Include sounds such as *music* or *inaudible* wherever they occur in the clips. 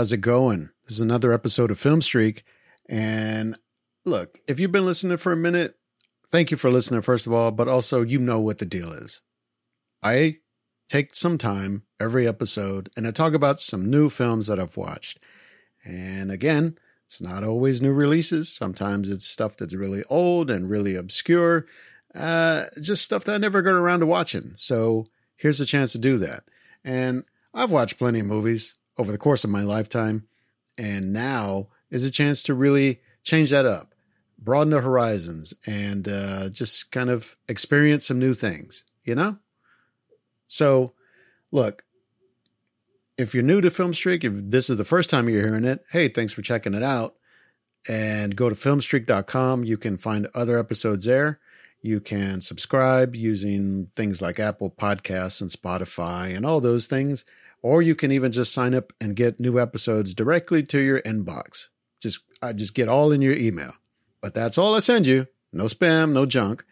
How's it going? This is another episode of Film Streak. And look, if you've been listening for a minute, thank you for listening, first of all, but also you know what the deal is. I take some time every episode and I talk about some new films that I've watched. And again, it's not always new releases. Sometimes it's stuff that's really old and really obscure, uh, just stuff that I never got around to watching. So here's a chance to do that. And I've watched plenty of movies over the course of my lifetime. And now is a chance to really change that up, broaden the horizons, and uh, just kind of experience some new things, you know? So, look, if you're new to Film Streak, if this is the first time you're hearing it, hey, thanks for checking it out. And go to filmstreak.com. You can find other episodes there. You can subscribe using things like Apple Podcasts and Spotify and all those things or you can even just sign up and get new episodes directly to your inbox. Just I just get all in your email. But that's all I send you. No spam, no junk.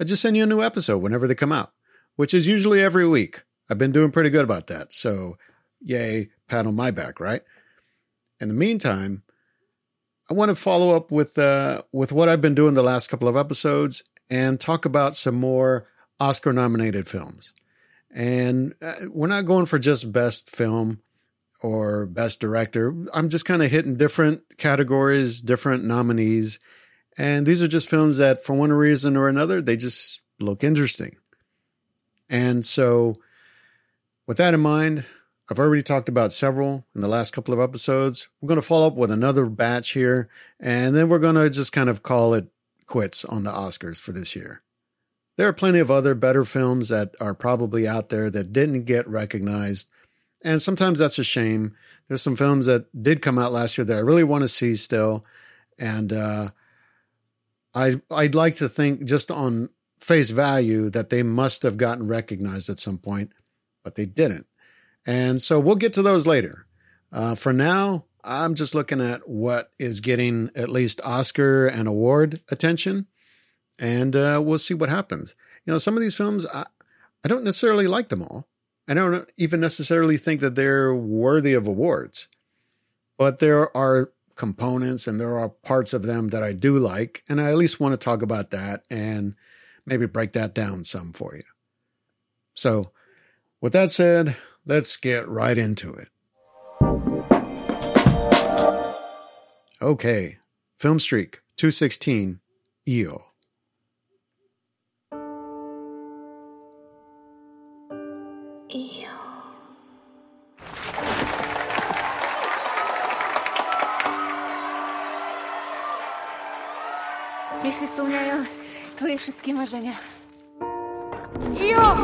I just send you a new episode whenever they come out, which is usually every week. I've been doing pretty good about that. So, yay, pat on my back, right? In the meantime, I want to follow up with uh, with what I've been doing the last couple of episodes and talk about some more Oscar nominated films. And uh, we're not going for just best film or best director. I'm just kind of hitting different categories, different nominees. And these are just films that, for one reason or another, they just look interesting. And so, with that in mind, I've already talked about several in the last couple of episodes. We're going to follow up with another batch here, and then we're going to just kind of call it quits on the Oscars for this year. There are plenty of other better films that are probably out there that didn't get recognized. And sometimes that's a shame. There's some films that did come out last year that I really want to see still. And uh, I, I'd like to think just on face value that they must have gotten recognized at some point, but they didn't. And so we'll get to those later. Uh, for now, I'm just looking at what is getting at least Oscar and award attention and uh, we'll see what happens. You know, some of these films, I, I don't necessarily like them all. I don't even necessarily think that they're worthy of awards, but there are components and there are parts of them that I do like, and I at least want to talk about that and maybe break that down some for you. So, with that said, let's get right into it. Okay, Film Streak 216 EO. Niech się spełniają twoje wszystkie marzenia. Jo!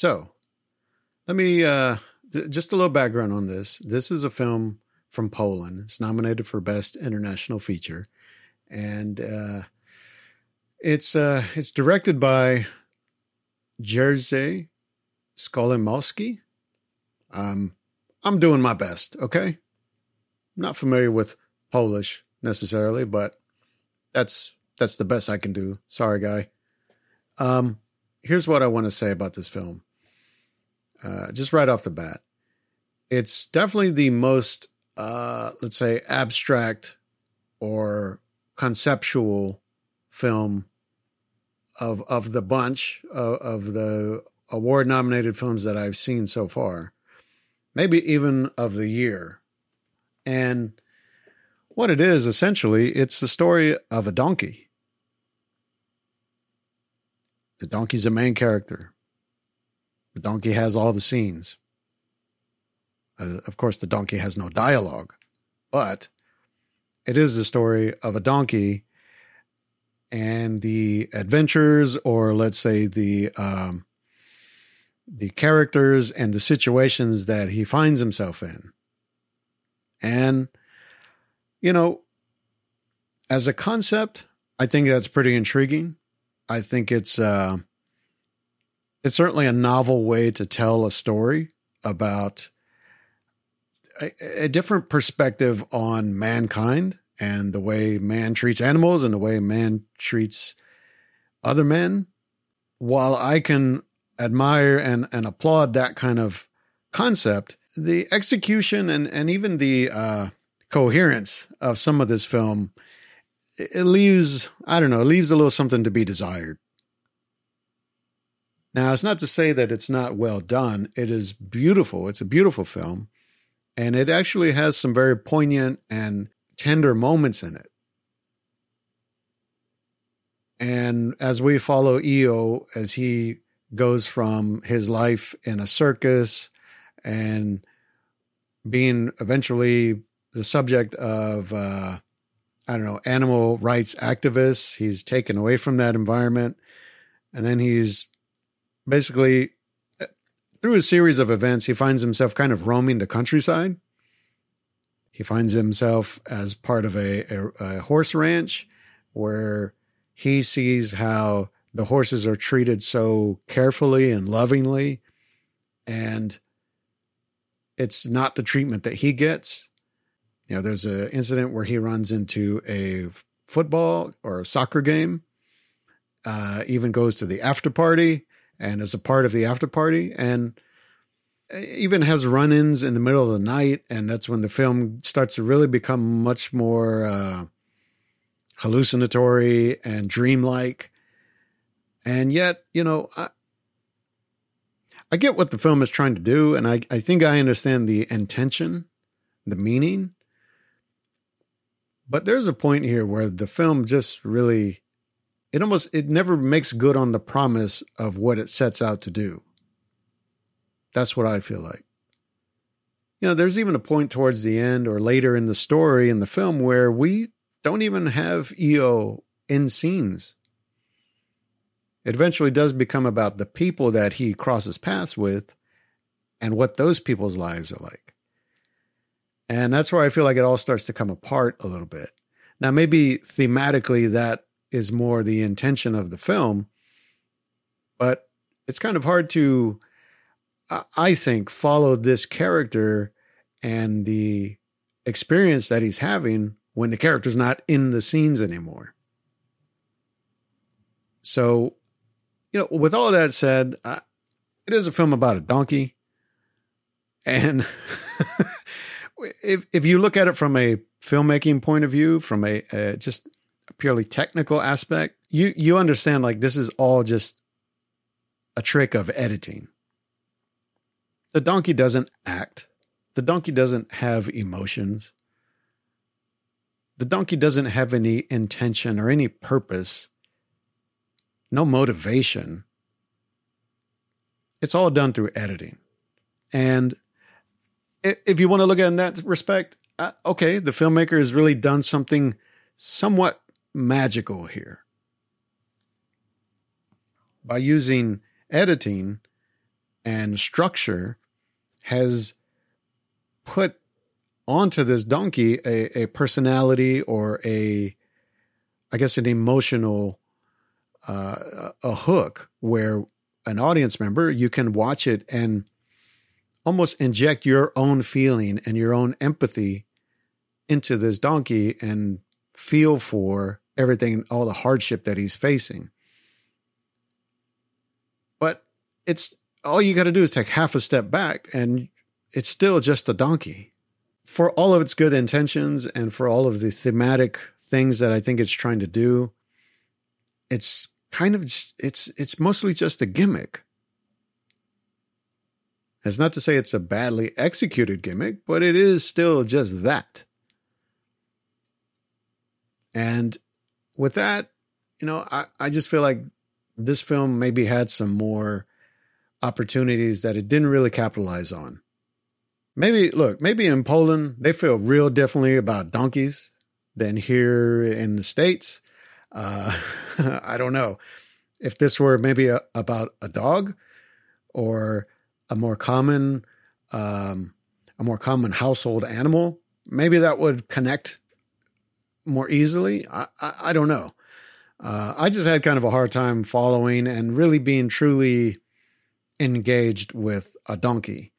So let me uh th- just a little background on this. This is a film from Poland. It's nominated for Best International Feature. And uh it's uh it's directed by Jerzy Skolimowski. Um I'm doing my best, okay? I'm not familiar with Polish necessarily, but that's that's the best I can do. Sorry, guy. Um, here's what I want to say about this film. Uh, just right off the bat, it's definitely the most, uh, let's say, abstract or conceptual film of of the bunch of, of the award nominated films that I've seen so far, maybe even of the year. And what it is essentially, it's the story of a donkey. The donkey's the main character. The donkey has all the scenes. Uh, of course, the donkey has no dialogue, but it is the story of a donkey and the adventures, or let's say the um, the characters and the situations that he finds himself in. And you know, as a concept, I think that's pretty intriguing. I think it's uh, it's certainly a novel way to tell a story about a, a different perspective on mankind and the way man treats animals and the way man treats other men. While I can admire and, and applaud that kind of concept, the execution and, and even the uh, coherence of some of this film, it leaves, I don't know, it leaves a little something to be desired. Now, it's not to say that it's not well done. It is beautiful. It's a beautiful film. And it actually has some very poignant and tender moments in it. And as we follow EO as he goes from his life in a circus and being eventually the subject of, uh, I don't know, animal rights activists, he's taken away from that environment. And then he's basically, through a series of events, he finds himself kind of roaming the countryside he finds himself as part of a, a, a horse ranch where he sees how the horses are treated so carefully and lovingly. And it's not the treatment that he gets. You know, there's an incident where he runs into a football or a soccer game, uh, even goes to the after party and is a part of the after party. And even has run-ins in the middle of the night, and that's when the film starts to really become much more uh, hallucinatory and dreamlike. And yet, you know, I, I get what the film is trying to do, and I, I think I understand the intention, the meaning. But there's a point here where the film just really it almost it never makes good on the promise of what it sets out to do. That's what I feel like. You know, there's even a point towards the end or later in the story in the film where we don't even have EO in scenes. It eventually does become about the people that he crosses paths with and what those people's lives are like. And that's where I feel like it all starts to come apart a little bit. Now, maybe thematically, that is more the intention of the film, but it's kind of hard to I think, follow this character and the experience that he's having when the character's not in the scenes anymore. So, you know, with all that said, uh, it is a film about a donkey. And *laughs* if if you look at it from a filmmaking point of view, from a, a just purely technical aspect, you you understand like this is all just a trick of editing the donkey doesn't act. The donkey doesn't have emotions. The donkey doesn't have any intention or any purpose, no motivation. It's all done through editing. And if you want to look at it in that respect, uh, okay, the filmmaker has really done something somewhat magical here. By using editing and structure has put onto this donkey a, a personality or a, I guess, an emotional uh, a hook where an audience member you can watch it and almost inject your own feeling and your own empathy into this donkey and feel for everything, all the hardship that he's facing. But it's all you got to do is take half a step back and it's still just a donkey. For all of its good intentions and for all of the thematic things that I think it's trying to do, it's kind of it's it's mostly just a gimmick. It's not to say it's a badly executed gimmick, but it is still just that. And with that, you know, I, I just feel like this film maybe had some more opportunities that it didn't really capitalize on. Maybe, look, maybe in Poland, they feel real differently about donkeys than here in the States. Uh, *laughs* I don't know. If this were maybe a, about a dog or a more common, um, a more common household animal, maybe that would connect more easily. I, I, I don't know. Uh, I just had kind of a hard time following and really being truly engaged with a donkey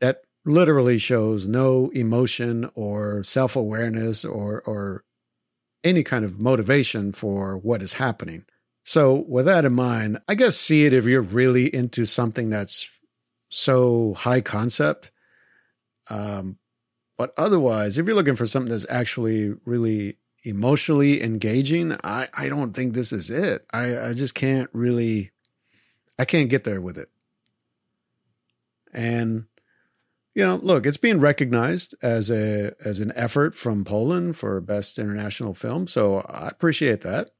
that literally shows no emotion or self awareness or or any kind of motivation for what is happening. So, with that in mind, I guess see it if you're really into something that's so high concept. Um, but otherwise, if you're looking for something that's actually really emotionally engaging, I, I don't think this is it. I, I just can't really, I can't get there with it. And, you know, look, it's being recognized as a, as an effort from Poland for best international film. So I appreciate that.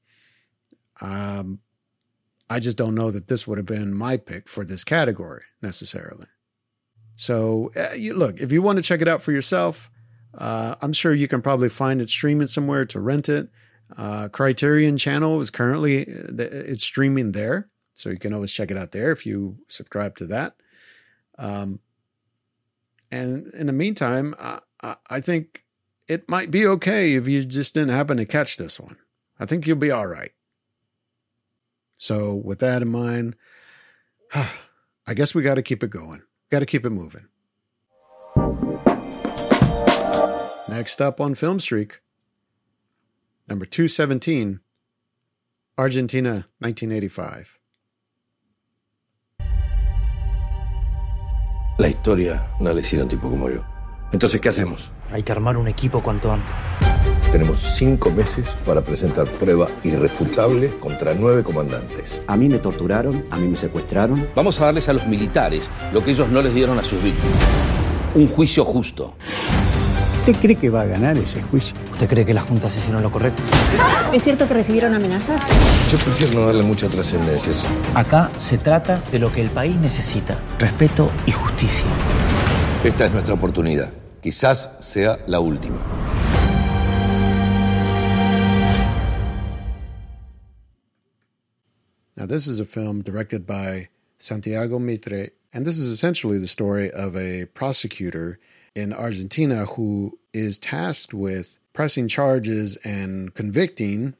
Um, I just don't know that this would have been my pick for this category necessarily. So, uh, you, look, if you want to check it out for yourself, uh, I'm sure you can probably find it streaming somewhere to rent it. Uh, Criterion Channel is currently it's streaming there, so you can always check it out there if you subscribe to that. Um, and in the meantime, I, I think it might be okay if you just didn't happen to catch this one. I think you'll be all right. So, with that in mind, *sighs* I guess we got to keep it going. Got to keep it moving. Next up on Film Streak, number 217, Argentina, 1985. La historia no la hicieron tipo como yo. Entonces, ¿qué hacemos? Hay que armar un equipo cuanto antes. Tenemos cinco meses para presentar prueba irrefutable contra nueve comandantes. A mí me torturaron, a mí me secuestraron. Vamos a darles a los militares lo que ellos no les dieron a sus víctimas. Un juicio justo. ¿Usted cree que va a ganar ese juicio? ¿Usted cree que las juntas hicieron lo correcto? ¿Es cierto que recibieron amenazas? Yo prefiero no darle mucha trascendencia a eso. Acá se trata de lo que el país necesita: respeto y justicia. Esta es nuestra oportunidad. Quizás sea la última. Now, this is a film directed by Santiago Mitre, and this is essentially the story of a prosecutor in Argentina who is tasked with pressing charges and convicting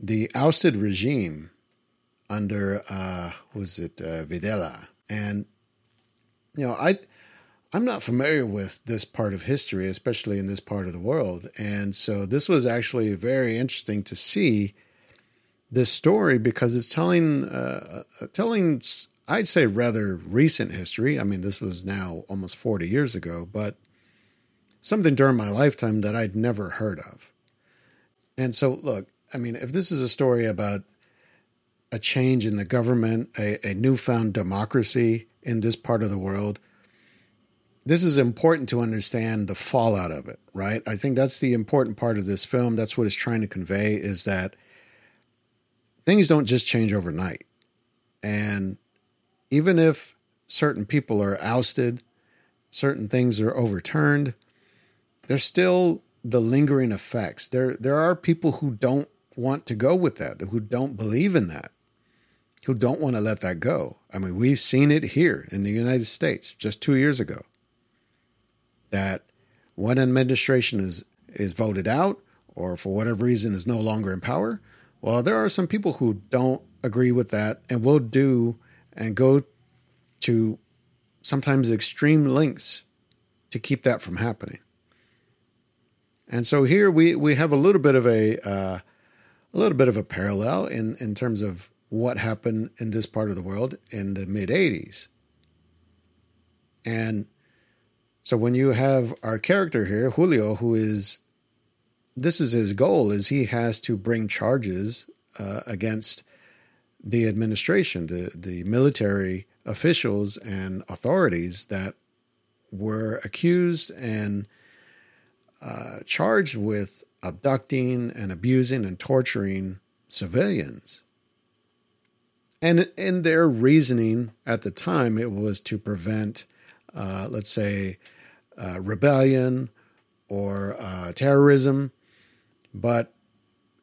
the ousted regime under uh was it uh, Videla. And you know I I'm not familiar with this part of history especially in this part of the world. And so this was actually very interesting to see this story because it's telling uh, uh telling I'd say rather recent history. I mean, this was now almost 40 years ago, but something during my lifetime that I'd never heard of. And so, look, I mean, if this is a story about a change in the government, a, a newfound democracy in this part of the world, this is important to understand the fallout of it, right? I think that's the important part of this film. That's what it's trying to convey is that things don't just change overnight. And even if certain people are ousted, certain things are overturned, there's still the lingering effects. There there are people who don't want to go with that, who don't believe in that, who don't want to let that go. I mean, we've seen it here in the United States just 2 years ago. That one administration is is voted out or for whatever reason is no longer in power, well, there are some people who don't agree with that and will do and go to sometimes extreme lengths to keep that from happening. And so here we we have a little bit of a uh, a little bit of a parallel in in terms of what happened in this part of the world in the mid 80s. And so when you have our character here, Julio, who is this is his goal is he has to bring charges uh, against the administration, the the military officials and authorities that were accused and uh, charged with abducting and abusing and torturing civilians. And in their reasoning at the time, it was to prevent, uh, let's say, uh, rebellion or uh, terrorism, but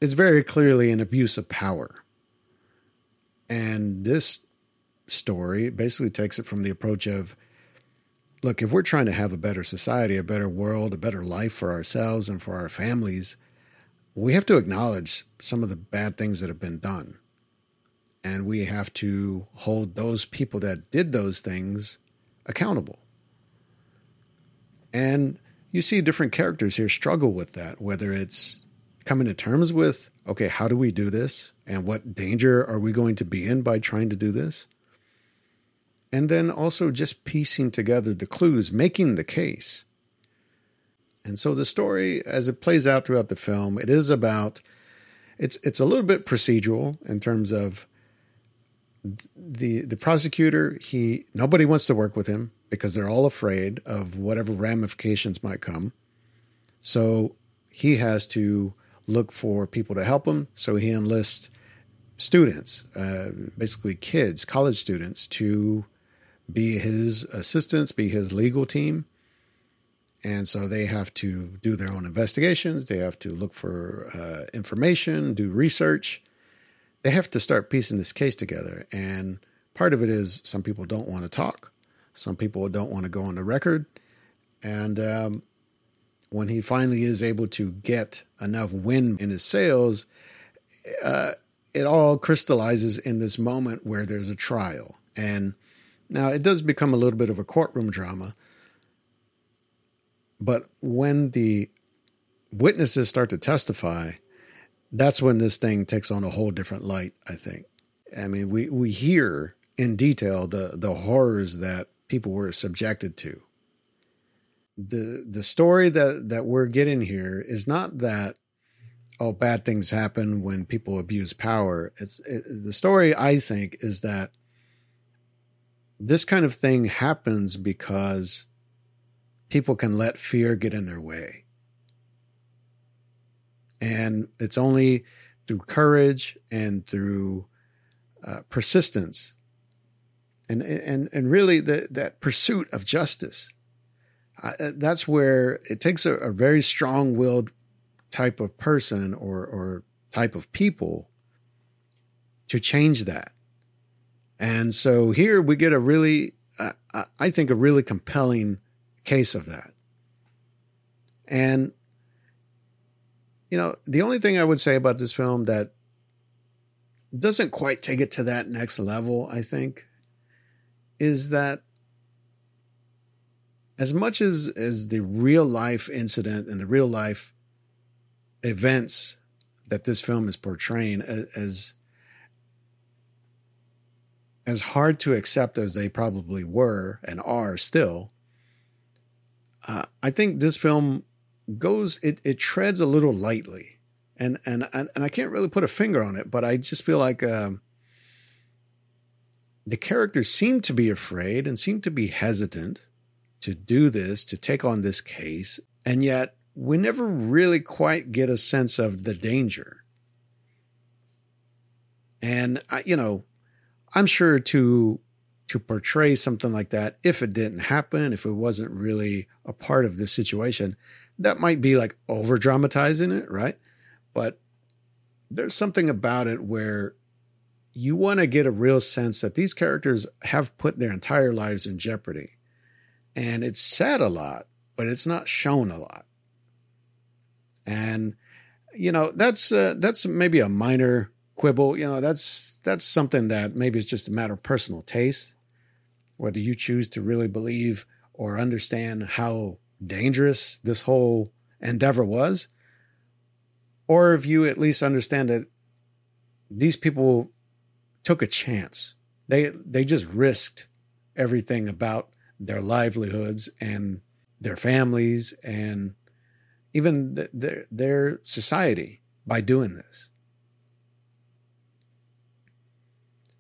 it's very clearly an abuse of power. And this story basically takes it from the approach of look, if we're trying to have a better society, a better world, a better life for ourselves and for our families, we have to acknowledge some of the bad things that have been done. And we have to hold those people that did those things accountable. And you see different characters here struggle with that, whether it's coming to terms with, okay, how do we do this? And what danger are we going to be in by trying to do this? and then also just piecing together the clues, making the case. And so the story, as it plays out throughout the film, it is about it's it's a little bit procedural in terms of the the prosecutor. He nobody wants to work with him because they're all afraid of whatever ramifications might come. So he has to look for people to help him. So he enlists students, uh, basically kids, college students, to be his assistants, be his legal team. And so they have to do their own investigations. They have to look for uh, information, do research. They have to start piecing this case together. And part of it is some people don't want to talk, some people don't want to go on the record. And um, when he finally is able to get enough wind in his sails, uh, it all crystallizes in this moment where there's a trial. And now, it does become a little bit of a courtroom drama, but when the witnesses start to testify, that's when this thing takes on a whole different light, I think. I mean, we, we hear in detail the, the horrors that people were subjected to. The the story that, that we're getting here is not that oh bad things happen when people abuse power. It's it, the story I think is that this kind of thing happens because people can let fear get in their way. And it's only through courage and through uh, persistence and, and, and really the, that pursuit of justice. Uh, that's where it takes a, a very strong willed type of person or, or type of people to change that. And so here we get a really, uh, I think, a really compelling case of that. And, you know, the only thing I would say about this film that doesn't quite take it to that next level, I think, is that as much as, as the real life incident and the real life events that this film is portraying as, as hard to accept as they probably were and are still, uh, I think this film goes it it treads a little lightly, and and and, I can't really put a finger on it, but I just feel like um, the characters seem to be afraid and seem to be hesitant to do this to take on this case, and yet we never really quite get a sense of the danger. And I, you know, I'm sure to to portray something like that, if it didn't happen, if it wasn't really a part of the situation, that might be like over dramatizing it, right? But there's something about it where you want to get a real sense that these characters have put their entire lives in jeopardy. And it's said a lot, but it's not shown a lot. And you know, that's uh, that's maybe a minor quibble, you know, that's that's something that maybe it's just a matter of personal taste, whether you choose to really believe or understand how dangerous this whole endeavor was, or if you at least understand that these people took a chance. They they just risked everything about their livelihoods and their families and even th- their their society by doing this.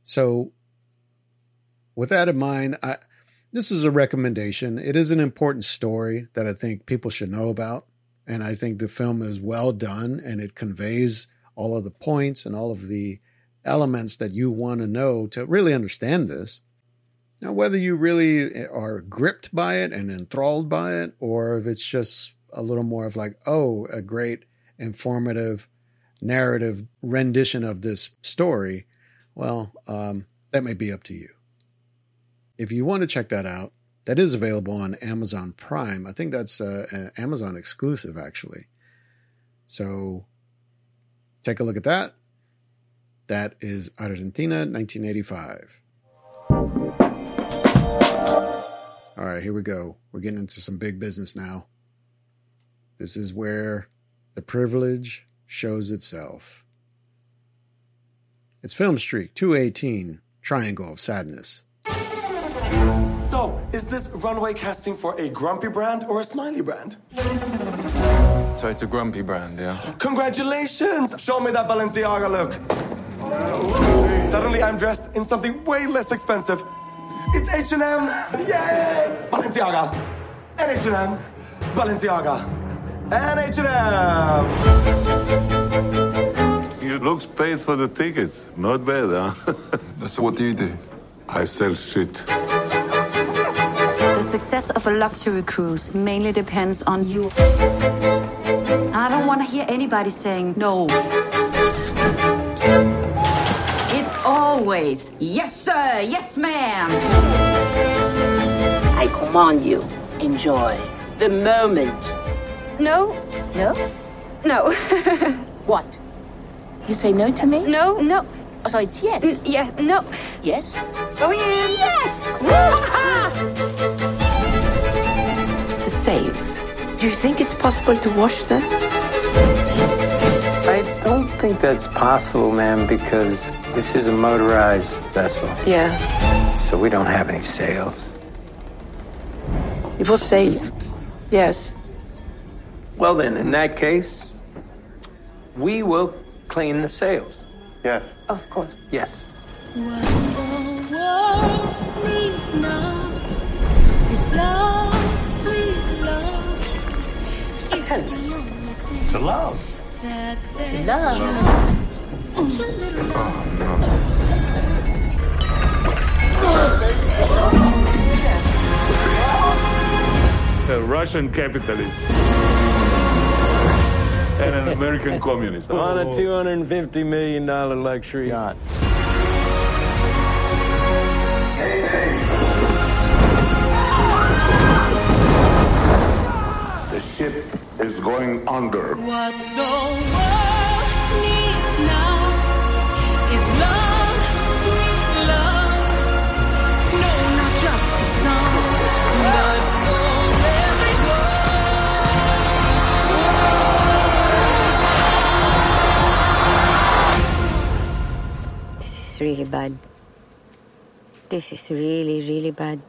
So, with that in mind, I, this is a recommendation. It is an important story that I think people should know about. And I think the film is well done and it conveys all of the points and all of the elements that you want to know to really understand this. Now, whether you really are gripped by it and enthralled by it, or if it's just a little more of like, oh, a great informative narrative rendition of this story, well, um, that may be up to you. If you want to check that out, that is available on Amazon Prime. I think that's uh, an Amazon exclusive, actually. So take a look at that. That is Argentina, 1985. All right, here we go. We're getting into some big business now. This is where the privilege shows itself. It's Film Streak 218 Triangle of Sadness. So, is this runway casting for a grumpy brand or a smiley brand? So it's a grumpy brand, yeah? Congratulations! Show me that Balenciaga look. Suddenly I'm dressed in something way less expensive. It's H&M! Yay! Balenciaga! And H&M! Balenciaga! And H&M! You looks paid for the tickets. Not bad, huh? *laughs* so what do you do? I sell shit. The success of a luxury cruise mainly depends on you. I don't want to hear anybody saying no. Always yes, sir, yes, ma'am. I command you, enjoy the moment. No. No? No. *laughs* what? You say no to me? No, no. Oh, so it's yes? N- yeah, no. Yes? Go in. Yes! *laughs* the sails. Do you think it's possible to wash them? I think that's possible, ma'am, because this is a motorized vessel. Yeah. So we don't have any sails. It was sails. Yes. Well, then, in that case, we will clean the sails. Yes. Of course. Yes. What the world needs now is love, sweet love. It's the only To love. That To there's love. just too little love. A Russian capitalist. and an American communist. *laughs* On a $250 million luxury yacht. The ship is going under. What the world needs now is love, sweet love. No, not just the song, but for This is really bad. This is really, really bad.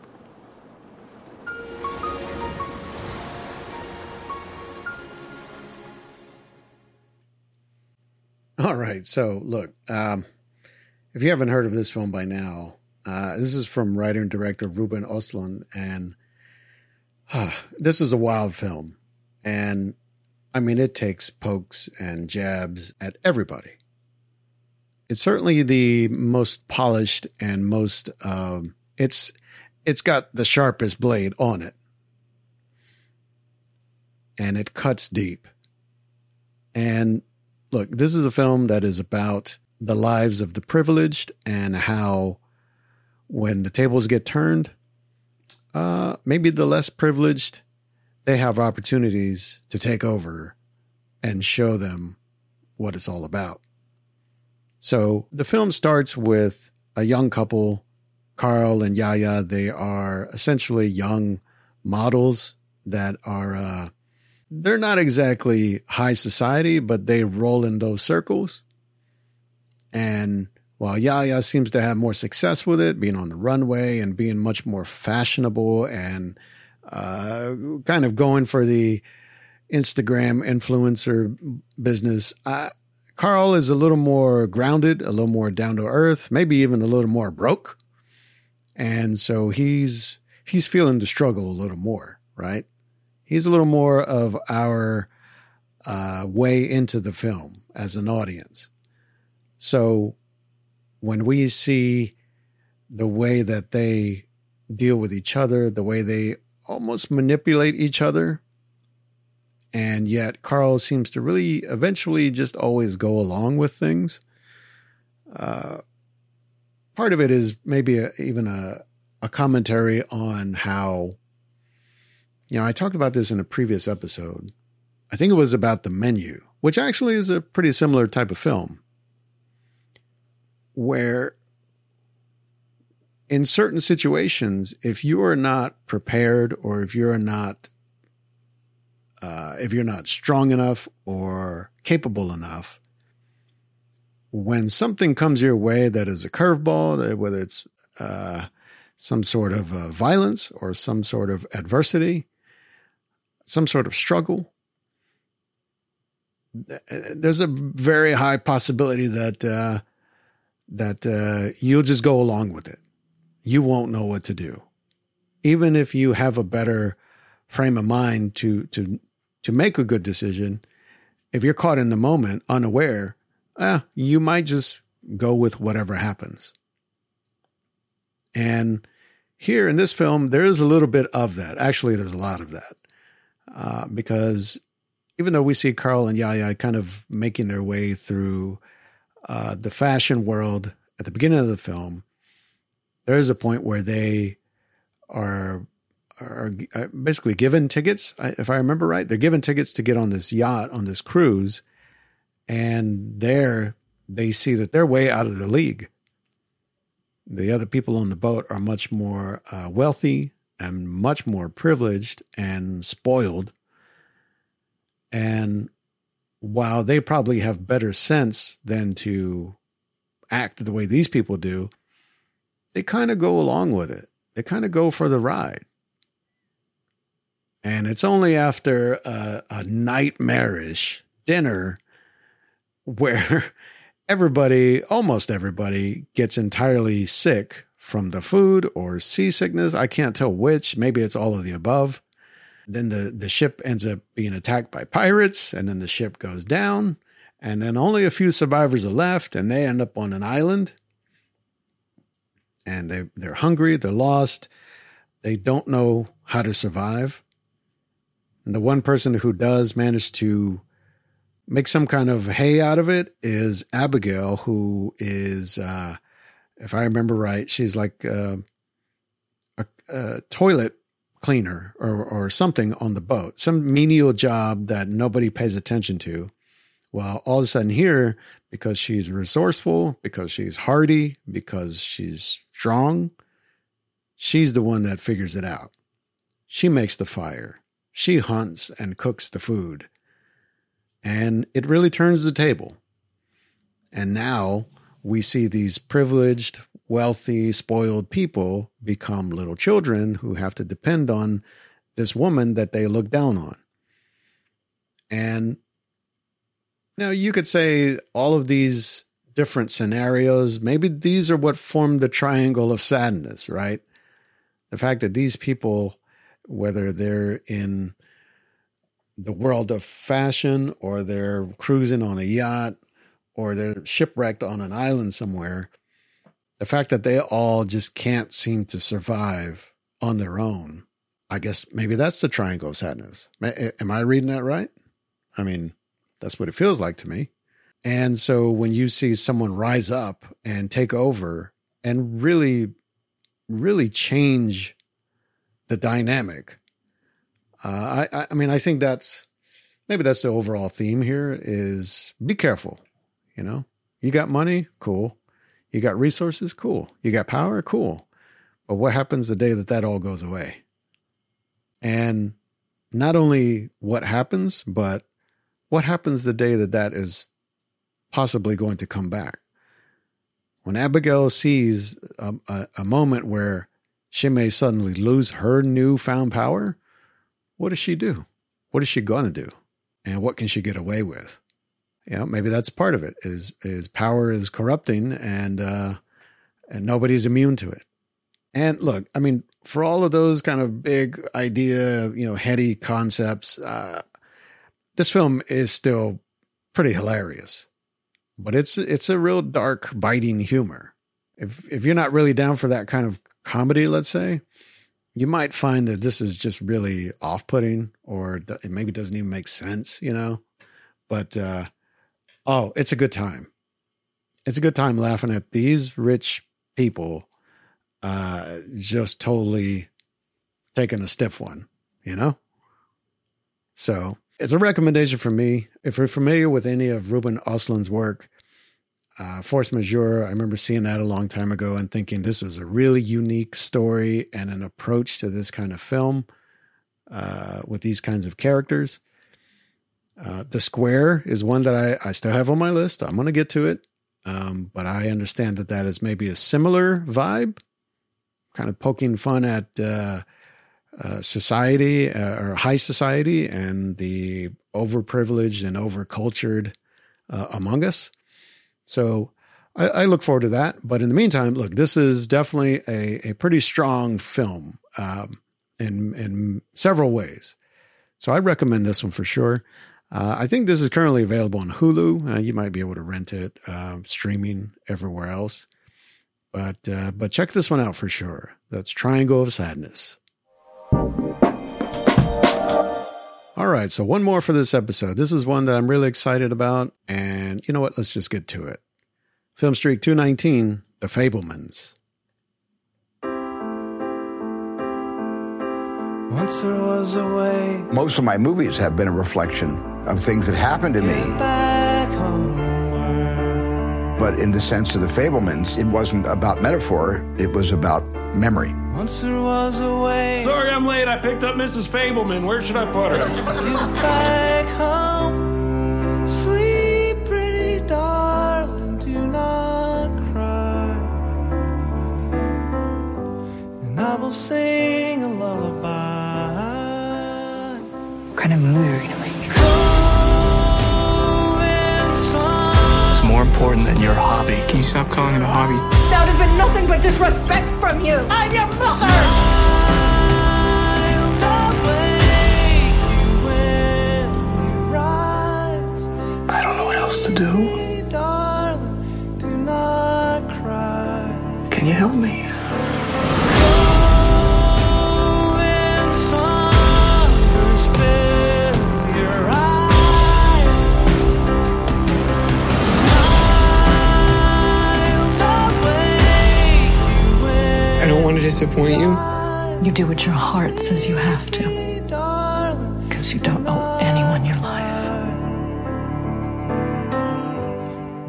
All right. So, look, um, if you haven't heard of this film by now, uh, this is from writer and director Ruben Ostlund, and uh, this is a wild film. And I mean, it takes pokes and jabs at everybody. It's certainly the most polished and most. Um, it's it's got the sharpest blade on it, and it cuts deep. And look, this is a film that is about the lives of the privileged and how, when the tables get turned, uh, maybe the less privileged, they have opportunities to take over and show them what it's all about. So the film starts with a young couple, Carl and Yaya. They are essentially young models that are uh, they're not exactly high society, but they roll in those circles. And while Yaya seems to have more success with it, being on the runway and being much more fashionable and uh, kind of going for the Instagram influencer business, uh, Carl is a little more grounded, a little more down to earth, maybe even a little more broke. And so he's he's feeling the struggle a little more, right? He's a little more of our uh, way into the film as an audience. So when we see the way that they deal with each other, the way they almost manipulate each other, and yet Carl seems to really eventually just always go along with things. Uh, part of it is maybe a, even a, a commentary on how, you know, I talked about this in a previous episode. I think it was about the menu, which actually is a pretty similar type of film, where in certain situations, if you are not prepared or if you're not uh, if you're not strong enough or capable enough, when something comes your way that is a curveball, whether it's uh, some sort of uh, violence or some sort of adversity, some sort of struggle, there's a very high possibility that uh, that uh, you'll just go along with it. You won't know what to do, even if you have a better frame of mind to to to make a good decision. If you're caught in the moment, unaware, eh, you might just go with whatever happens. And here in this film, there is a little bit of that. Actually, there's a lot of that. Uh, because even though we see Carl and Yaya kind of making their way through uh, the fashion world at the beginning of the film, there is a point where they are are basically given tickets, if I remember right. They're given tickets to get on this yacht on this cruise, and there they see that they're way out of the league. The other people on the boat are much more uh, wealthy and much more privileged and spoiled. And while they probably have better sense than to act the way these people do, they kind of go along with it. They kind of go for the ride. And it's only after a, a nightmarish dinner where *laughs* everybody, almost everybody, gets entirely sick from the food or seasickness. I can't tell which. Maybe it's all of the above. Then the, the ship ends up being attacked by pirates, and then the ship goes down. And then only a few survivors are left, and they end up on an island. And they, they're hungry, they're lost, they don't know how to survive. And the one person who does manage to make some kind of hay out of it is Abigail, who is, uh, if I remember right, she's like uh, a, a, toilet cleaner or, or something on the boat, some menial job that nobody pays attention to. Well, all of a sudden here, because she's resourceful, because she's hardy, because she's strong, she's the one that figures it out. She makes the fire. She hunts and cooks the food. And it really turns the table. And now we see these privileged, wealthy, spoiled people become little children who have to depend on this woman that they look down on. And now you could say all of these different scenarios, maybe these are what form the triangle of sadness, right? The fact that these people whether they're in the world of fashion or they're cruising on a yacht or they're shipwrecked on an island somewhere, the fact that they all just can't seem to survive on their own, I guess maybe that's the triangle of sadness. Am I reading that right? I mean, that's what it feels like to me. And so when you see someone rise up and take over and really, really change the dynamic. Uh, I, I mean, I think that's maybe that's the overall theme here is be careful. You know, you got money, cool. You got resources, cool. You got power, cool. But what happens the day that that all goes away? And not only what happens, but what happens the day that that is possibly going to come back. When Abigail sees a, a, a moment where she may suddenly lose her newfound power, what does she do? What is she going to do? And what can she get away with? You know, maybe that's part of it. Is is power is corrupting, and uh, and nobody's immune to it. And look, I mean, for all of those kind of big idea, you know, heady concepts, uh, this film is still pretty hilarious. But it's it's a real dark, biting humor. If if you're not really down for that kind of comedy, let's say, you might find that this is just really off-putting, or it maybe doesn't even make sense, you know. But uh, oh, it's a good time. It's a good time laughing at these rich people uh, just totally taking a stiff one, you know? So it's a recommendation for me. If you're familiar with any of Ruben Ostlund's work, uh, Force Majeure, I remember seeing that a long time ago and thinking this is a really unique story and an approach to this kind of film uh, with these kinds of characters. Uh, the Square is one that I, I still have on my list. I'm going to get to it. Um, but I understand that that is maybe a similar vibe, kind of poking fun at uh, uh, society uh, or high society and the overprivileged and overcultured uh, among us. So I, I, look forward to that. But in the meantime, look, this is definitely a, a pretty strong film um, in in several ways. So I recommend this one for sure. Uh, I think this is currently available on Hulu. Uh, you might be able to rent it uh, streaming everywhere else. But uh, but check this one out for sure. That's Triangle of Sadness. All right, so one more for this episode. This is one that I'm really excited about, and you know what? Let's just get to it. Film Streak 219, The Fabelmans. Once there was a way. Most of my movies have been a reflection of things that happened to me. But in the sense of the Fabelmans, it wasn't about metaphor, it was about memory. Once there was a way. Sorry I'm late. I picked up Mrs. Fabelman. Where should I put her? Get back home. Sleep, pretty darling. Do not cry. And I will sing a lullaby. What kind of movie are we gonna make? More important than your hobby. Can you stop calling it a hobby? That has been nothing but disrespect from you. I'm your mother. I don't know what else to do. Can you help me? Disappoint you. You do what your heart says you have to. Because you don't owe anyone your life.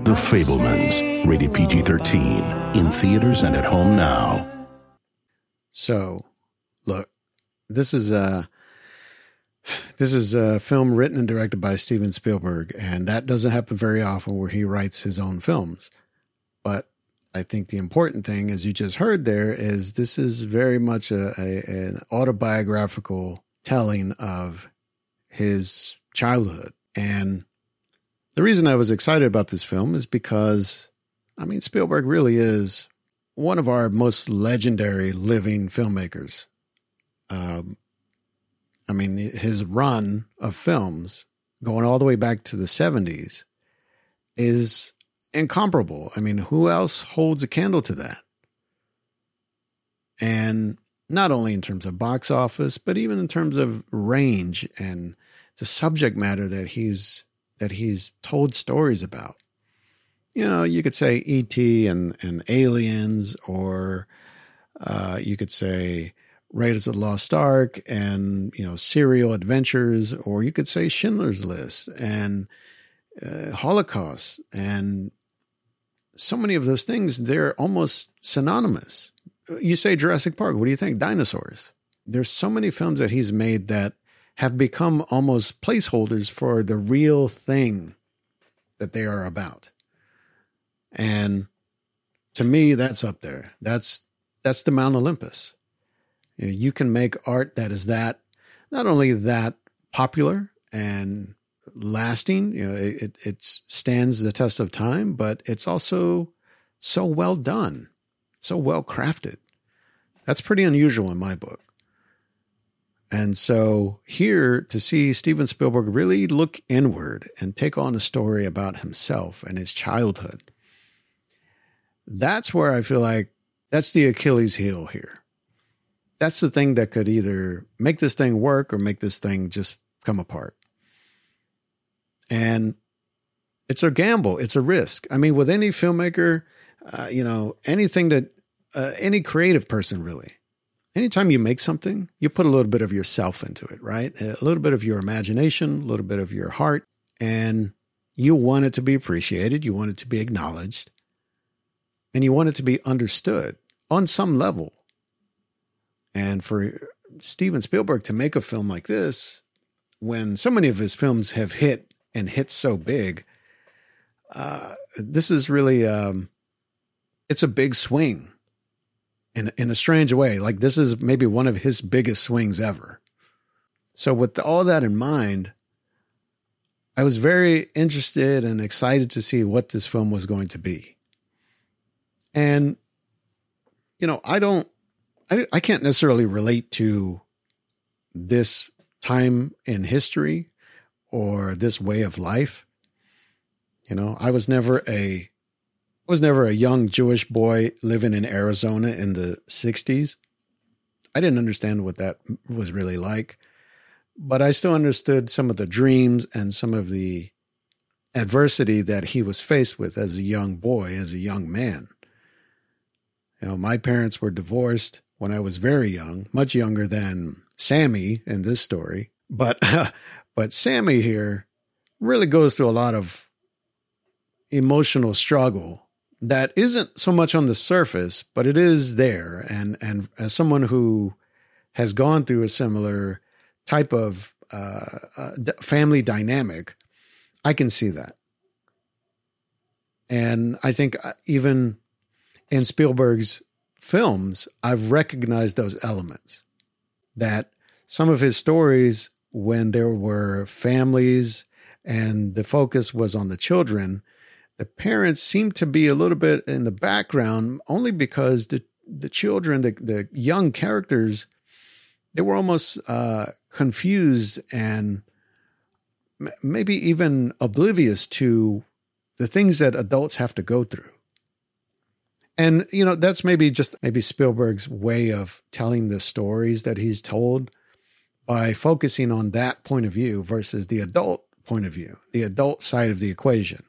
The Fabelmans, rated PG 13, in theaters and at home now. So, look, this is a this is a film written and directed by Steven Spielberg, and that doesn't happen very often where he writes his own films. But I think the important thing, as you just heard there, is this is very much a, a an autobiographical telling of his childhood. And the reason I was excited about this film is because, I mean, Spielberg really is one of our most legendary living filmmakers. Um, I mean, his run of films going all the way back to the 70s is incomparable. I mean, who else holds a candle to that? And not only in terms of box office, but even in terms of range and the subject matter that he's that he's told stories about. You know, you could say E.T. and and aliens, or uh, you could say Raiders of the Lost Ark and you know serial adventures, or you could say Schindler's List and uh, Holocaust and so many of those things. They're almost synonymous. You say Jurassic Park, what do you think? Dinosaurs. There's so many films that he's made that have become almost placeholders for the real thing that they are about. And to me, that's up there. That's that's the Mount Olympus. You, know, you can make art that is that not only that popular and lasting, you know, it, it stands the test of time, but it's also so well done, so well crafted. That's pretty unusual in my book. And so here to see Steven Spielberg really look inward and take on a story about himself and his childhood. That's where I feel like that's the Achilles heel here. That's the thing that could either make this thing work or make this thing just come apart. And it's a gamble, it's a risk. I mean, with any filmmaker, uh, you know, anything that uh, any creative person really, anytime you make something, you put a little bit of yourself into it, right? A little bit of your imagination, a little bit of your heart, and you want it to be appreciated, you want it to be acknowledged, and you want it to be understood on some level. And for Steven Spielberg to make a film like this, when so many of his films have hit and hit so big, uh, this is really um, it's a big swing in in a strange way. Like this is maybe one of his biggest swings ever. So with all that in mind, I was very interested and excited to see what this film was going to be. And you know, I don't I I can't necessarily relate to this time in history or this way of life. You know, I was never a I was never a young Jewish boy living in Arizona in the 60s. I didn't understand what that was really like, but I still understood some of the dreams and some of the adversity that he was faced with as a young boy, as a young man. You know, my parents were divorced when I was very young, much younger than Sammy in this story. But *laughs* but Sammy here really goes through a lot of emotional struggle that isn't so much on the surface, but it is there. And and as someone who has gone through a similar type of uh, uh, family dynamic, I can see that. And I think uh, even in Spielberg's films, I've recognized those elements that some of his stories, when there were families and the focus was on the children, the parents seemed to be a little bit in the background only because the the children, the the young characters, they were almost uh, confused and maybe even oblivious to the things that adults have to go through. And you know that's maybe just maybe Spielberg's way of telling the stories that he's told by focusing on that point of view versus the adult point of view, the adult side of the equation.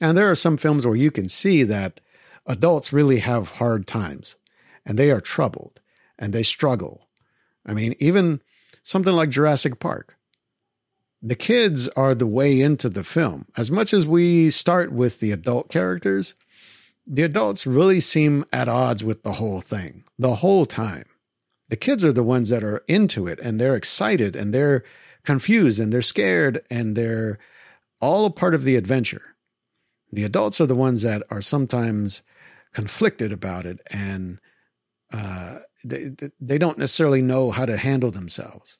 And there are some films where you can see that adults really have hard times and they are troubled and they struggle. I mean, even something like Jurassic Park. The kids are the way into the film. As much as we start with the adult characters, the adults really seem at odds with the whole thing the whole time. The kids are the ones that are into it and they're excited and they're confused and they're scared and they're all a part of the adventure. The adults are the ones that are sometimes conflicted about it and uh, they, they don't necessarily know how to handle themselves.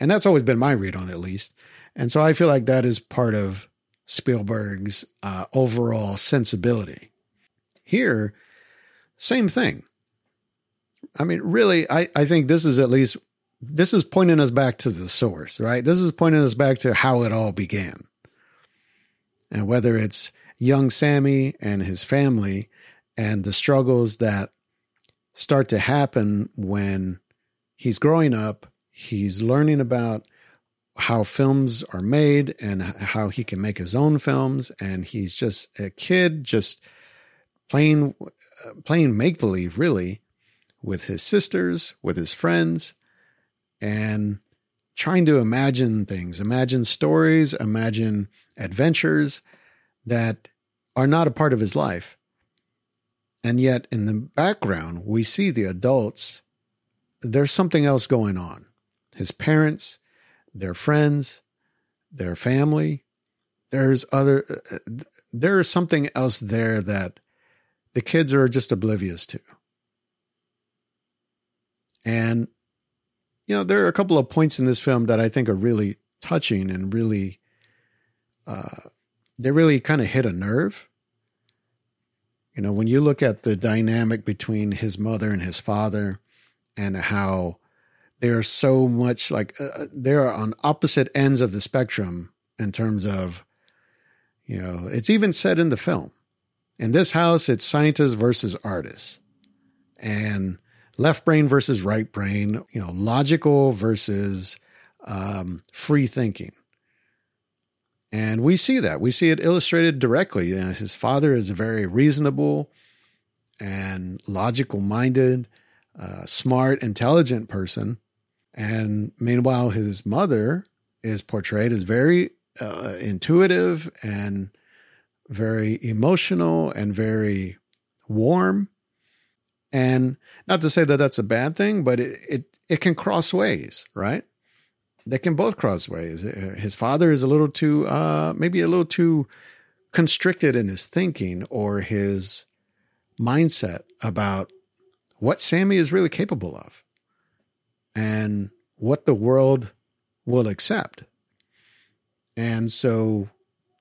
And that's always been my read on it, at least. And so I feel like that is part of Spielberg's uh, overall sensibility. Here, same thing. I mean, really, I, I think this is at least, this is pointing us back to the source, right? This is pointing us back to how it all began. And whether it's young Sammy and his family and the struggles that start to happen when he's growing up, he's learning about how films are made and how he can make his own films and he's just a kid just playing playing make believe really with his sisters, with his friends and trying to imagine things, imagine stories, imagine adventures that are not a part of his life. And yet, in the background, we see the adults. There's something else going on. His parents, their friends, their family. There's other, uh, there is something else there that the kids are just oblivious to. And, you know, there are a couple of points in this film that I think are really touching and really, uh, they really kind of hit a nerve. You know, when you look at the dynamic between his mother and his father and how they are so much like uh, they're on opposite ends of the spectrum in terms of, you know, it's even said in the film. In this house, it's scientists versus artists and left brain versus right brain, you know, logical versus um, free thinking. And we see that. We see it illustrated directly. You know, his father is a very reasonable and logical minded, uh, smart, intelligent person. And meanwhile, his mother is portrayed as very uh, intuitive and very emotional and very warm. And not to say that that's a bad thing, but it, it, it can cross ways, right? They can both cross ways. His father is a little too, uh, maybe a little too constricted in his thinking or his mindset about what Sammy is really capable of and what the world will accept. And so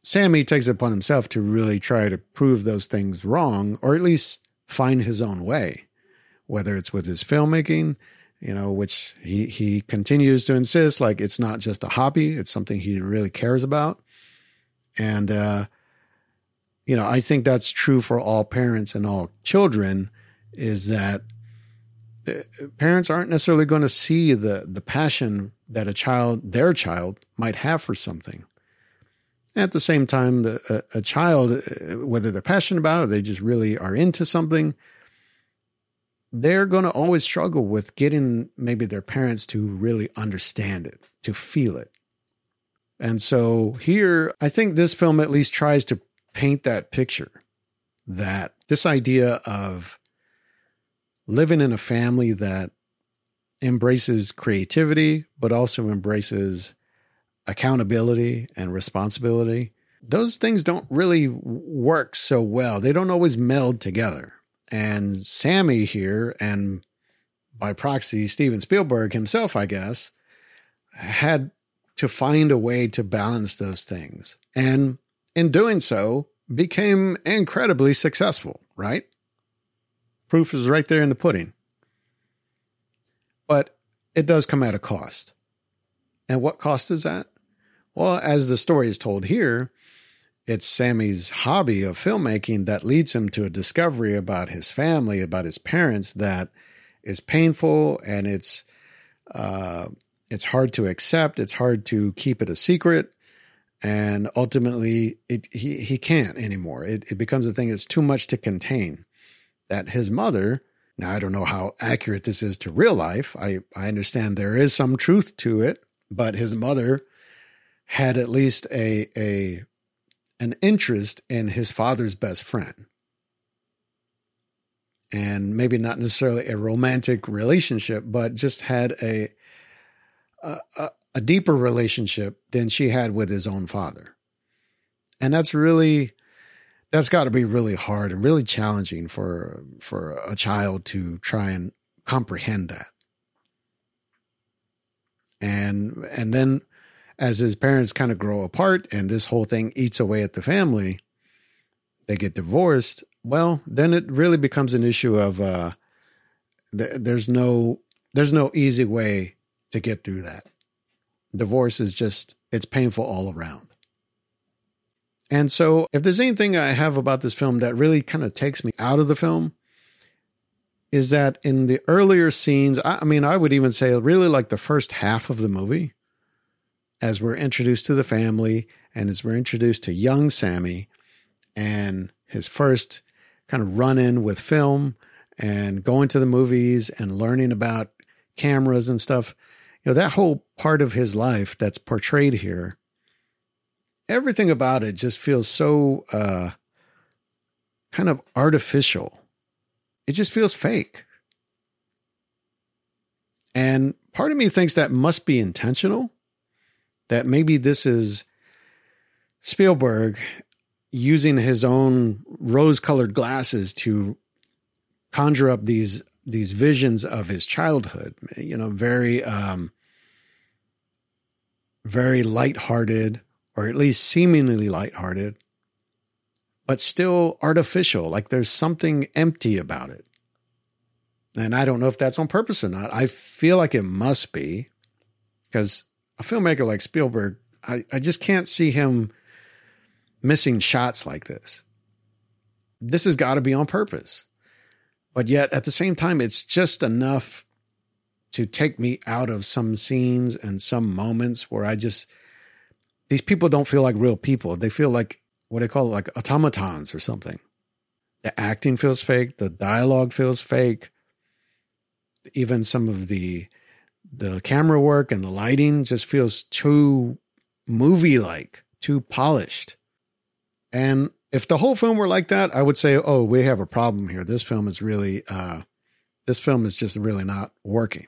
Sammy takes it upon himself to really try to prove those things wrong, or at least find his own way, whether it's with his filmmaking, you know, which he, he continues to insist like it's not just a hobby, it's something he really cares about. And, uh, you know, I think that's true for all parents and all children is that parents aren't necessarily going to see the the passion that a child their child might have for something at the same time the, a, a, child uh, whether they're passionate about it or they just really are into something they're going to always struggle with getting maybe their parents to really understand it to feel it. And so here i think this film at least tries to paint that picture that this idea of living in a family that embraces creativity, but also embraces accountability and responsibility. Those things don't really work so well. They don't always meld together. And Sammy here, and by proxy, Steven Spielberg himself, I guess, had to find a way to balance those things. And in doing so, became incredibly successful, right? Proof is right there in the pudding. But it does come at a cost. And what cost is that? Well, as the story is told here, it's Sammy's hobby of filmmaking that leads him to a discovery about his family, about his parents that is painful and it's uh, it's hard to accept. It's hard to keep it a secret, and ultimately, it he he can't anymore. It it becomes a thing that's too much to contain that his mother, now I don't know how accurate this is to real life. I, I understand there is some truth to it, but his mother had at least a, a, an interest in his father's best friend. And maybe not necessarily a romantic relationship, but just had a, a, a deeper relationship than she had with his own father. And that's really that's got to be really hard and really challenging for for a child to try and comprehend that. And and then as his parents kind of grow apart and this whole thing eats away at the family, they get divorced. Well, then it really becomes an issue of uh, th- there's no there's no easy way to get through that. Divorce is just it's painful all around. And so, if there's anything I have about this film that really kind of takes me out of the film, is that in the earlier scenes, I, mean, I would even say really like the first half of the movie, as we're introduced to the family and as we're introduced to young Sammy and his first kind of run in with film and going to the movies and learning about cameras and stuff. You know, that whole part of his life that's portrayed here everything about it just feels so uh, kind of artificial. It just feels fake. And part of me thinks that must be intentional that maybe this is Spielberg using his own rose-colored glasses to conjure up these these visions of his childhood. You know, very um, very lighthearted, or at least seemingly lighthearted, but still artificial. Like there's something empty about it. And I don't know if that's on purpose or not. I feel like it must be because a filmmaker like Spielberg, I, I just can't see him missing shots like this. This has got to be on purpose. But yet at the same time, it's just enough to take me out of some scenes and some moments where I just, these people don't feel like real people. They feel like what they call like automatons or something. The acting feels fake. The dialogue feels fake. Even some of the the camera work and the lighting just feels too movie like, too polished. And if the whole film were like that, I would say, oh, we have a problem here. This film is really, uh, this film is just really not working.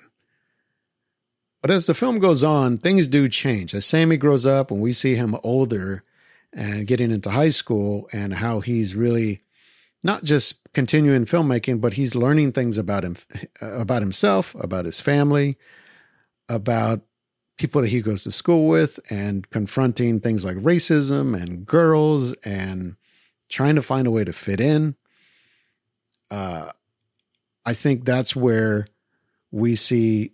But as the film goes on, things do change. As Sammy grows up and we see him older and getting into high school and how he's really not just continuing filmmaking, but he's learning things about him, about himself, about his family, about people that he goes to school with and confronting things like racism and girls and trying to find a way to fit in. Uh, I think that's where we see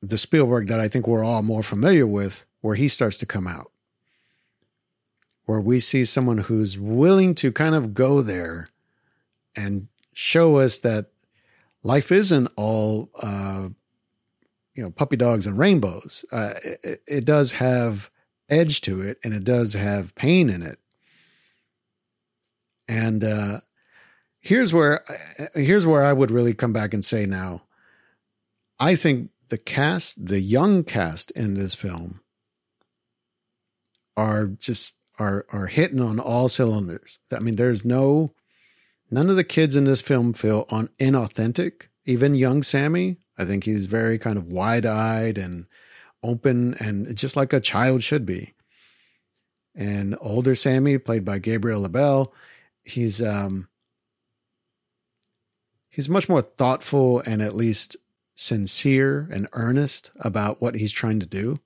the Spielberg that I think we're all more familiar with, where he starts to come out, where we see someone who's willing to kind of go there and show us that life isn't all uh, you know puppy dogs and rainbows. Uh, it, it does have edge to it, and it does have pain in it. And uh, here's where here's where I would really come back and say now, I think the cast, the young cast in this film, are just are are hitting on all cylinders. I mean, there's no none of the kids in this film feel on inauthentic. Even young Sammy, I think he's very kind of wide eyed and open and just like a child should be. And older Sammy, played by Gabriel LaBelle, he's um he's much more thoughtful and at least sincere and earnest about what he's trying to do.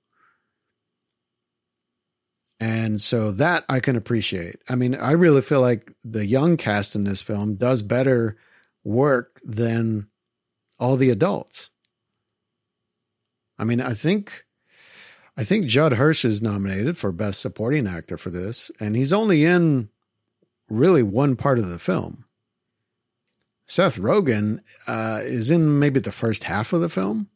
And so that I can appreciate. I mean, I really feel like the young cast in this film does better work than all the adults. I mean, I think I think Judd Hirsch is nominated for best supporting actor for this, and he's only in really one part of the film. Seth Rogen uh, is in maybe the first half of the film,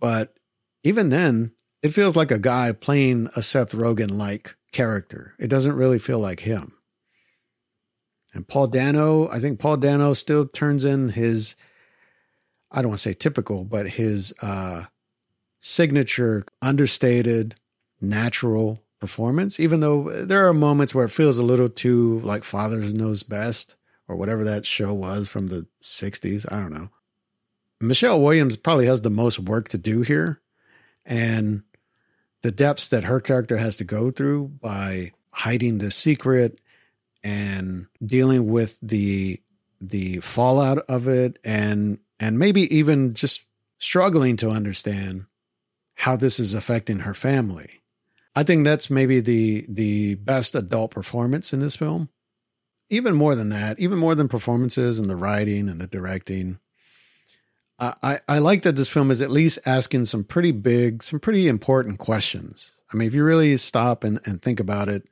but even then, it feels like a guy playing a Seth Rogen like character. It doesn't really feel like him. And Paul Dano, I think Paul Dano still turns in his, I don't want to say typical, but his uh, signature, understated, natural performance, even though there are moments where it feels a little too like Fathers Knows Best or whatever that show was from the 60s. I don't know. Michelle Williams probably has the most work to do here. And the depths that her character has to go through by hiding the secret and dealing with the the fallout of it and and maybe even just struggling to understand how this is affecting her family. I think that's maybe the the best adult performance in this film. Even more than that, even more than performances and the writing and the directing. I, I like that this film is at least asking some pretty big, some pretty important questions. I mean, if you really stop and, and think about it,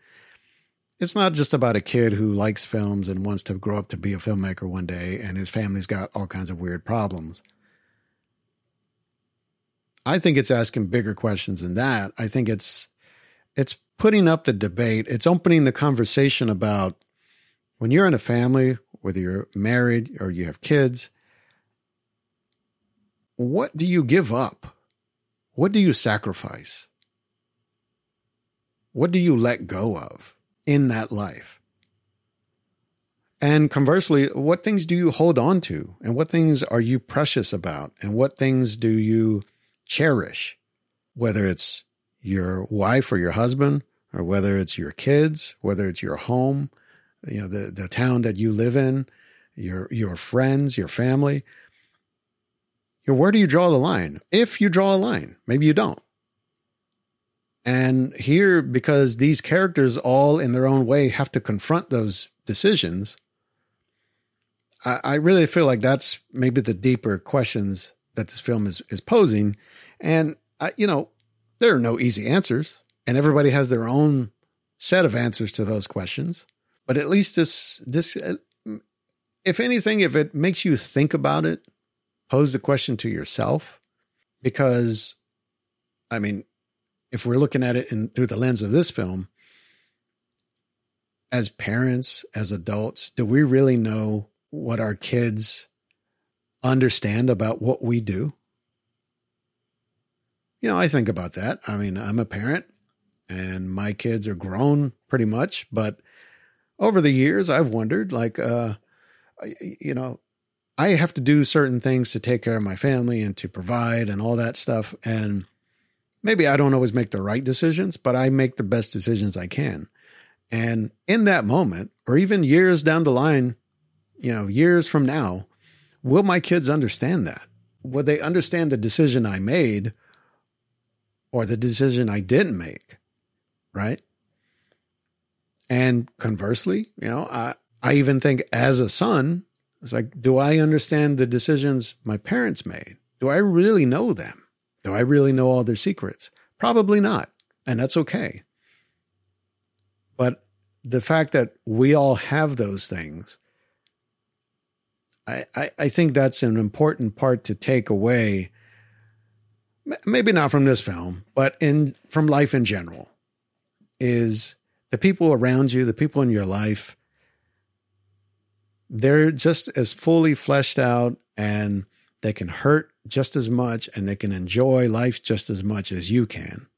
it's not just about a kid who likes films and wants to grow up to be a filmmaker one day and his family's got all kinds of weird problems. I think it's asking bigger questions than that. I think it's it's putting up the debate. It's opening the conversation about when you're in a family, whether you're married or you have kids, what do you give up? What do you sacrifice? What do you let go of in that life? And conversely, what things do you hold on to? And what things are you precious about? And what things do you cherish? Whether it's your wife or your husband, or whether it's your kids, whether it's your home, you know, the, the town that you live in, your your friends, your family. Where do you draw the line? If you draw a line, maybe you don't. And here, because these characters all in their own way have to confront those decisions, I, I really feel like that's maybe the deeper questions that this film is is posing. And I, you know, there are no easy answers, and everybody has their own set of answers to those questions. But at least this this, uh, if anything, if it makes you think about it, pose the question to yourself, because, I mean, if we're looking at it in through the lens of this film, as parents, as adults, do we really know what our kids understand about what we do? You know, I think about that. I mean, I'm a parent and my kids are grown pretty much, but over the years I've wondered like uh you know, I have to do certain things to take care of my family and to provide and all that stuff and maybe I don't always make the right decisions, but I make the best decisions I can. And in that moment, or even years down the line, you know, years from now, will my kids understand that? Will they understand the decision I made or the decision I didn't make? Right. And conversely, you know, I, I even think as a son, it's like, do I understand the decisions my parents made? Do I really know them? Do I really know all their secrets? Probably not. And that's okay. But the fact that we all have those things, I, I, I think that's an important part to take away. Maybe not from this film, but in from life in general, is the people around you, the people in your life, they're just as fully fleshed out and they can hurt just as much and they can enjoy life just as much as you can.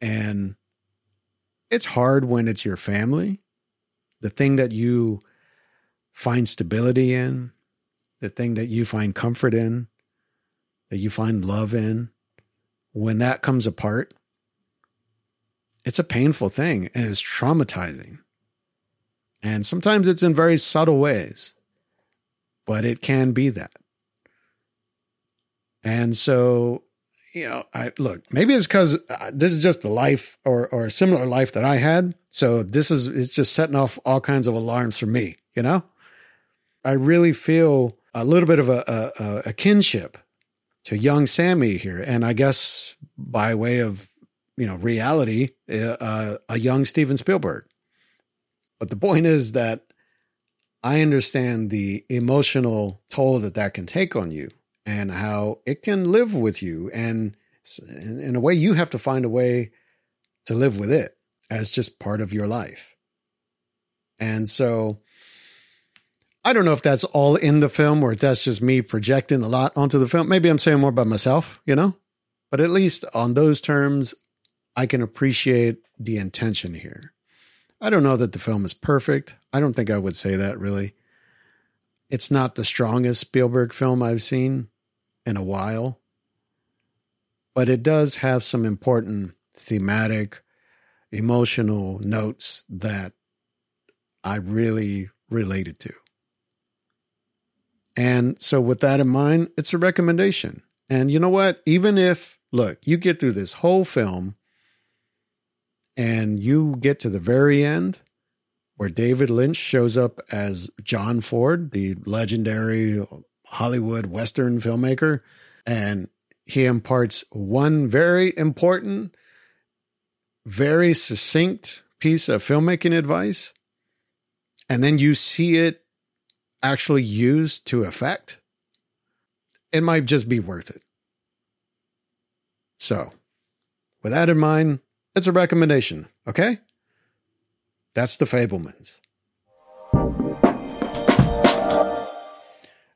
And it's hard when it's your family, the thing that you find stability in, the thing that you find comfort in, that you find love in. When that comes apart, it's a painful thing and it's traumatizing. And sometimes it's in very subtle ways, but it can be that. And so, you know, I look, maybe it's because this is just the life or, or a similar life that I had. So this is, it's just setting off all kinds of alarms for me, you know? I really feel a little bit of a, a, a kinship to young Sammy here. And I guess by way of, you know, reality, uh, a young Steven Spielberg. But the point is that I understand the emotional toll that that can take on you and how it can live with you. And in a way, you have to find a way to live with it as just part of your life. And so I don't know if that's all in the film or if that's just me projecting a lot onto the film. Maybe I'm saying more about myself, you know? But at least on those terms, I can appreciate the intention here. I don't know that the film is perfect. I don't think I would say that really. It's not the strongest Spielberg film I've seen in a while, but it does have some important thematic, emotional notes that I really related to. And so, with that in mind, it's a recommendation. And you know what? Even if, look, you get through this whole film and you get to the very end where David Lynch shows up as John Ford, the legendary Hollywood Western filmmaker, and he imparts one very important, very succinct piece of filmmaking advice. And then you see it actually used to effect. It might just be worth it. So, with that in mind, it's a recommendation, okay? That's the Fabelmans.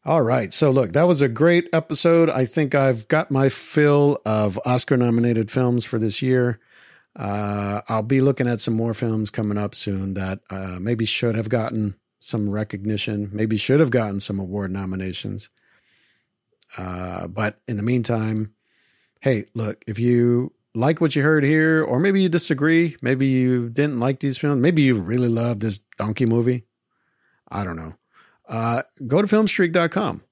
All right. So, look, that was a great episode. I think I've got my fill of Oscar nominated films for this year. Uh, I'll be looking at some more films coming up soon that uh, maybe should have gotten some recognition, maybe should have gotten some award nominations. Uh, but in the meantime, hey, look, if you like what you heard here, or maybe you disagree, maybe you didn't like these films, maybe you really love this donkey movie. I don't know. Uh, go to filmstreak.com.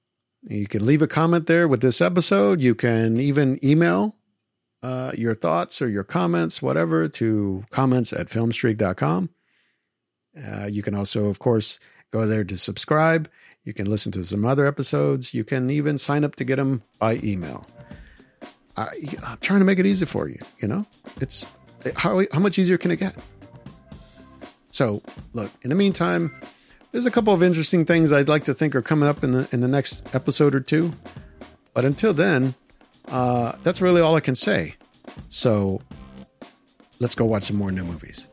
You can leave a comment there with this episode. You can even email uh, your thoughts or your comments, whatever, to comments at filmstreak.com. Uh, you can also, of course, go there to subscribe. You can listen to some other episodes. You can even sign up to get them by email. I, I'm trying to make it easy for you. You know, it's how how much easier can it get? So, look. In the meantime, there's a couple of interesting things I'd like to think are coming up in the in the next episode or two. But until then, uh, that's really all I can say. So, let's go watch some more new movies.